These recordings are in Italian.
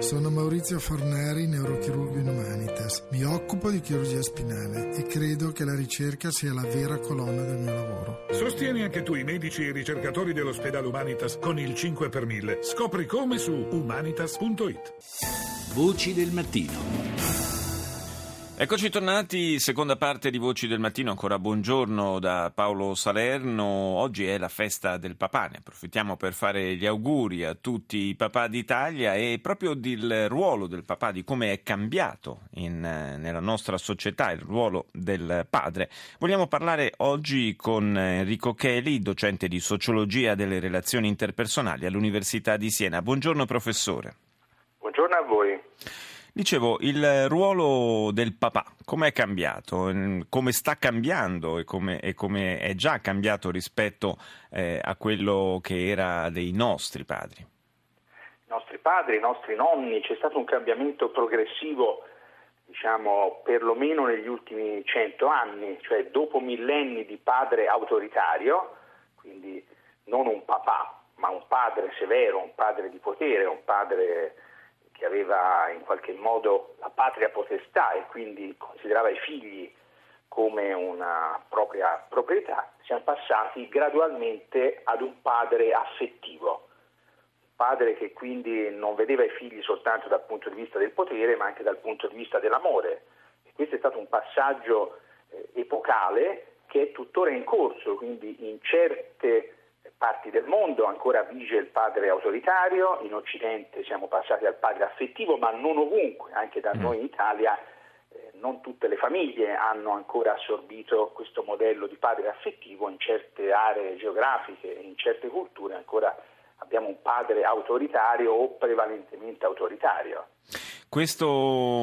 Sono Maurizio Forneri, neurochirurgo in Humanitas. Mi occupo di chirurgia spinale e credo che la ricerca sia la vera colonna del mio lavoro. Sostieni anche tu i medici e i ricercatori dell'ospedale Humanitas con il 5 per 1000. Scopri come su humanitas.it. Voci del mattino. Eccoci tornati, seconda parte di Voci del Mattino, ancora buongiorno da Paolo Salerno. Oggi è la festa del papà, ne approfittiamo per fare gli auguri a tutti i papà d'Italia e proprio del ruolo del papà, di come è cambiato in, nella nostra società il ruolo del padre. Vogliamo parlare oggi con Enrico Cheli, docente di sociologia delle relazioni interpersonali all'Università di Siena. Buongiorno professore. Buongiorno a voi. Dicevo, il ruolo del papà, come è cambiato? Come sta cambiando e come, e come è già cambiato rispetto eh, a quello che era dei nostri padri? I nostri padri, i nostri nonni, c'è stato un cambiamento progressivo, diciamo, perlomeno negli ultimi cento anni, cioè dopo millenni di padre autoritario, quindi non un papà, ma un padre severo, un padre di potere, un padre che aveva in qualche modo la patria potestà e quindi considerava i figli come una propria proprietà, siamo passati gradualmente ad un padre affettivo, un padre che quindi non vedeva i figli soltanto dal punto di vista del potere, ma anche dal punto di vista dell'amore. E questo è stato un passaggio eh, epocale che è tuttora in corso, quindi in certe parti del mondo ancora vige il padre autoritario, in Occidente siamo passati al padre affettivo, ma non ovunque, anche da mm. noi in Italia eh, non tutte le famiglie hanno ancora assorbito questo modello di padre affettivo, in certe aree geografiche, in certe culture ancora abbiamo un padre autoritario o prevalentemente autoritario. Questo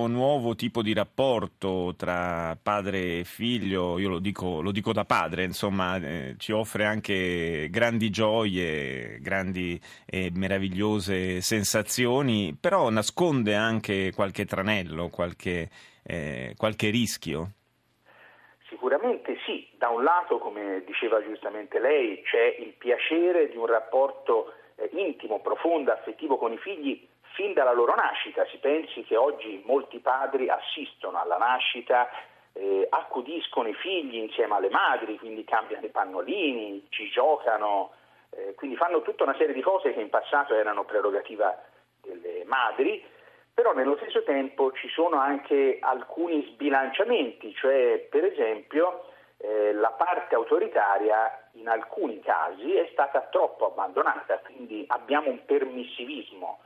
nuovo tipo di rapporto tra padre e figlio, io lo dico, lo dico da padre, insomma, eh, ci offre anche grandi gioie, grandi e meravigliose sensazioni, però nasconde anche qualche tranello, qualche, eh, qualche rischio. Sicuramente sì, da un lato, come diceva giustamente lei, c'è il piacere di un rapporto eh, intimo, profondo, affettivo con i figli fin dalla loro nascita. Si pensi che oggi molti padri assistono alla nascita, eh, accudiscono i figli insieme alle madri, quindi cambiano i pannolini, ci giocano, eh, quindi fanno tutta una serie di cose che in passato erano prerogativa delle madri, però nello stesso tempo ci sono anche alcuni sbilanciamenti, cioè per esempio eh, la parte autoritaria in alcuni casi è stata troppo abbandonata, quindi abbiamo un permissivismo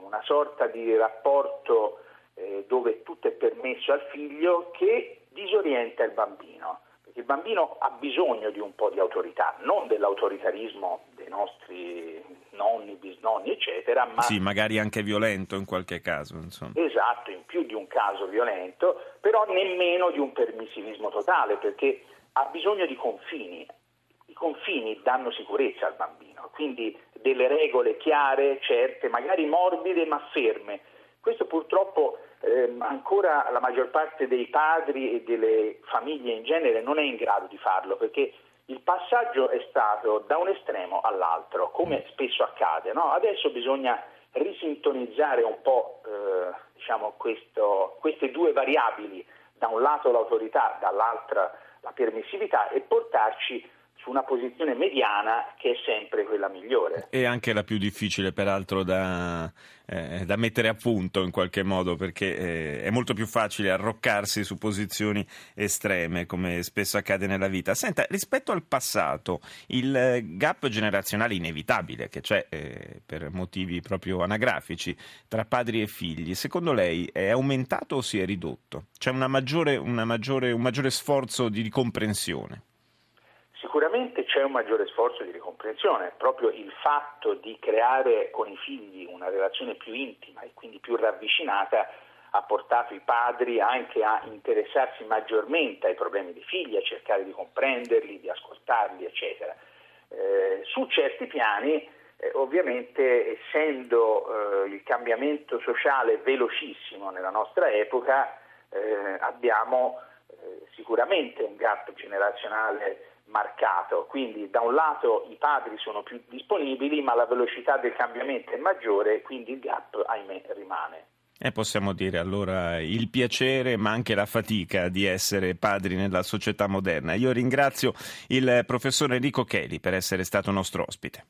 una sorta di rapporto eh, dove tutto è permesso al figlio che disorienta il bambino. Perché il bambino ha bisogno di un po' di autorità, non dell'autoritarismo dei nostri nonni, bisnonni, eccetera, ma... Sì, magari anche violento in qualche caso, insomma. Esatto, in più di un caso violento, però nemmeno di un permissivismo totale, perché ha bisogno di confini. I confini danno sicurezza al bambino, quindi delle regole chiare, certe, magari morbide ma ferme. Questo purtroppo eh, ancora la maggior parte dei padri e delle famiglie in genere non è in grado di farlo perché il passaggio è stato da un estremo all'altro, come spesso accade. No? Adesso bisogna risintonizzare un po' eh, diciamo questo, queste due variabili, da un lato l'autorità, dall'altra la permissività e portarci su una posizione mediana che è sempre quella migliore. E anche la più difficile peraltro da, eh, da mettere a punto in qualche modo perché eh, è molto più facile arroccarsi su posizioni estreme come spesso accade nella vita. Senta, rispetto al passato, il gap generazionale inevitabile che c'è eh, per motivi proprio anagrafici tra padri e figli, secondo lei è aumentato o si è ridotto? C'è una maggiore, una maggiore, un maggiore sforzo di comprensione? Sicuramente c'è un maggiore sforzo di ricomprensione, proprio il fatto di creare con i figli una relazione più intima e quindi più ravvicinata ha portato i padri anche a interessarsi maggiormente ai problemi dei figli, a cercare di comprenderli, di ascoltarli, eccetera. Eh, su certi piani, eh, ovviamente, essendo eh, il cambiamento sociale velocissimo nella nostra epoca, eh, abbiamo sicuramente un gap generazionale marcato, quindi da un lato i padri sono più disponibili ma la velocità del cambiamento è maggiore, quindi il gap ahimè rimane. E possiamo dire allora il piacere ma anche la fatica di essere padri nella società moderna. Io ringrazio il professor Enrico Cheli per essere stato nostro ospite.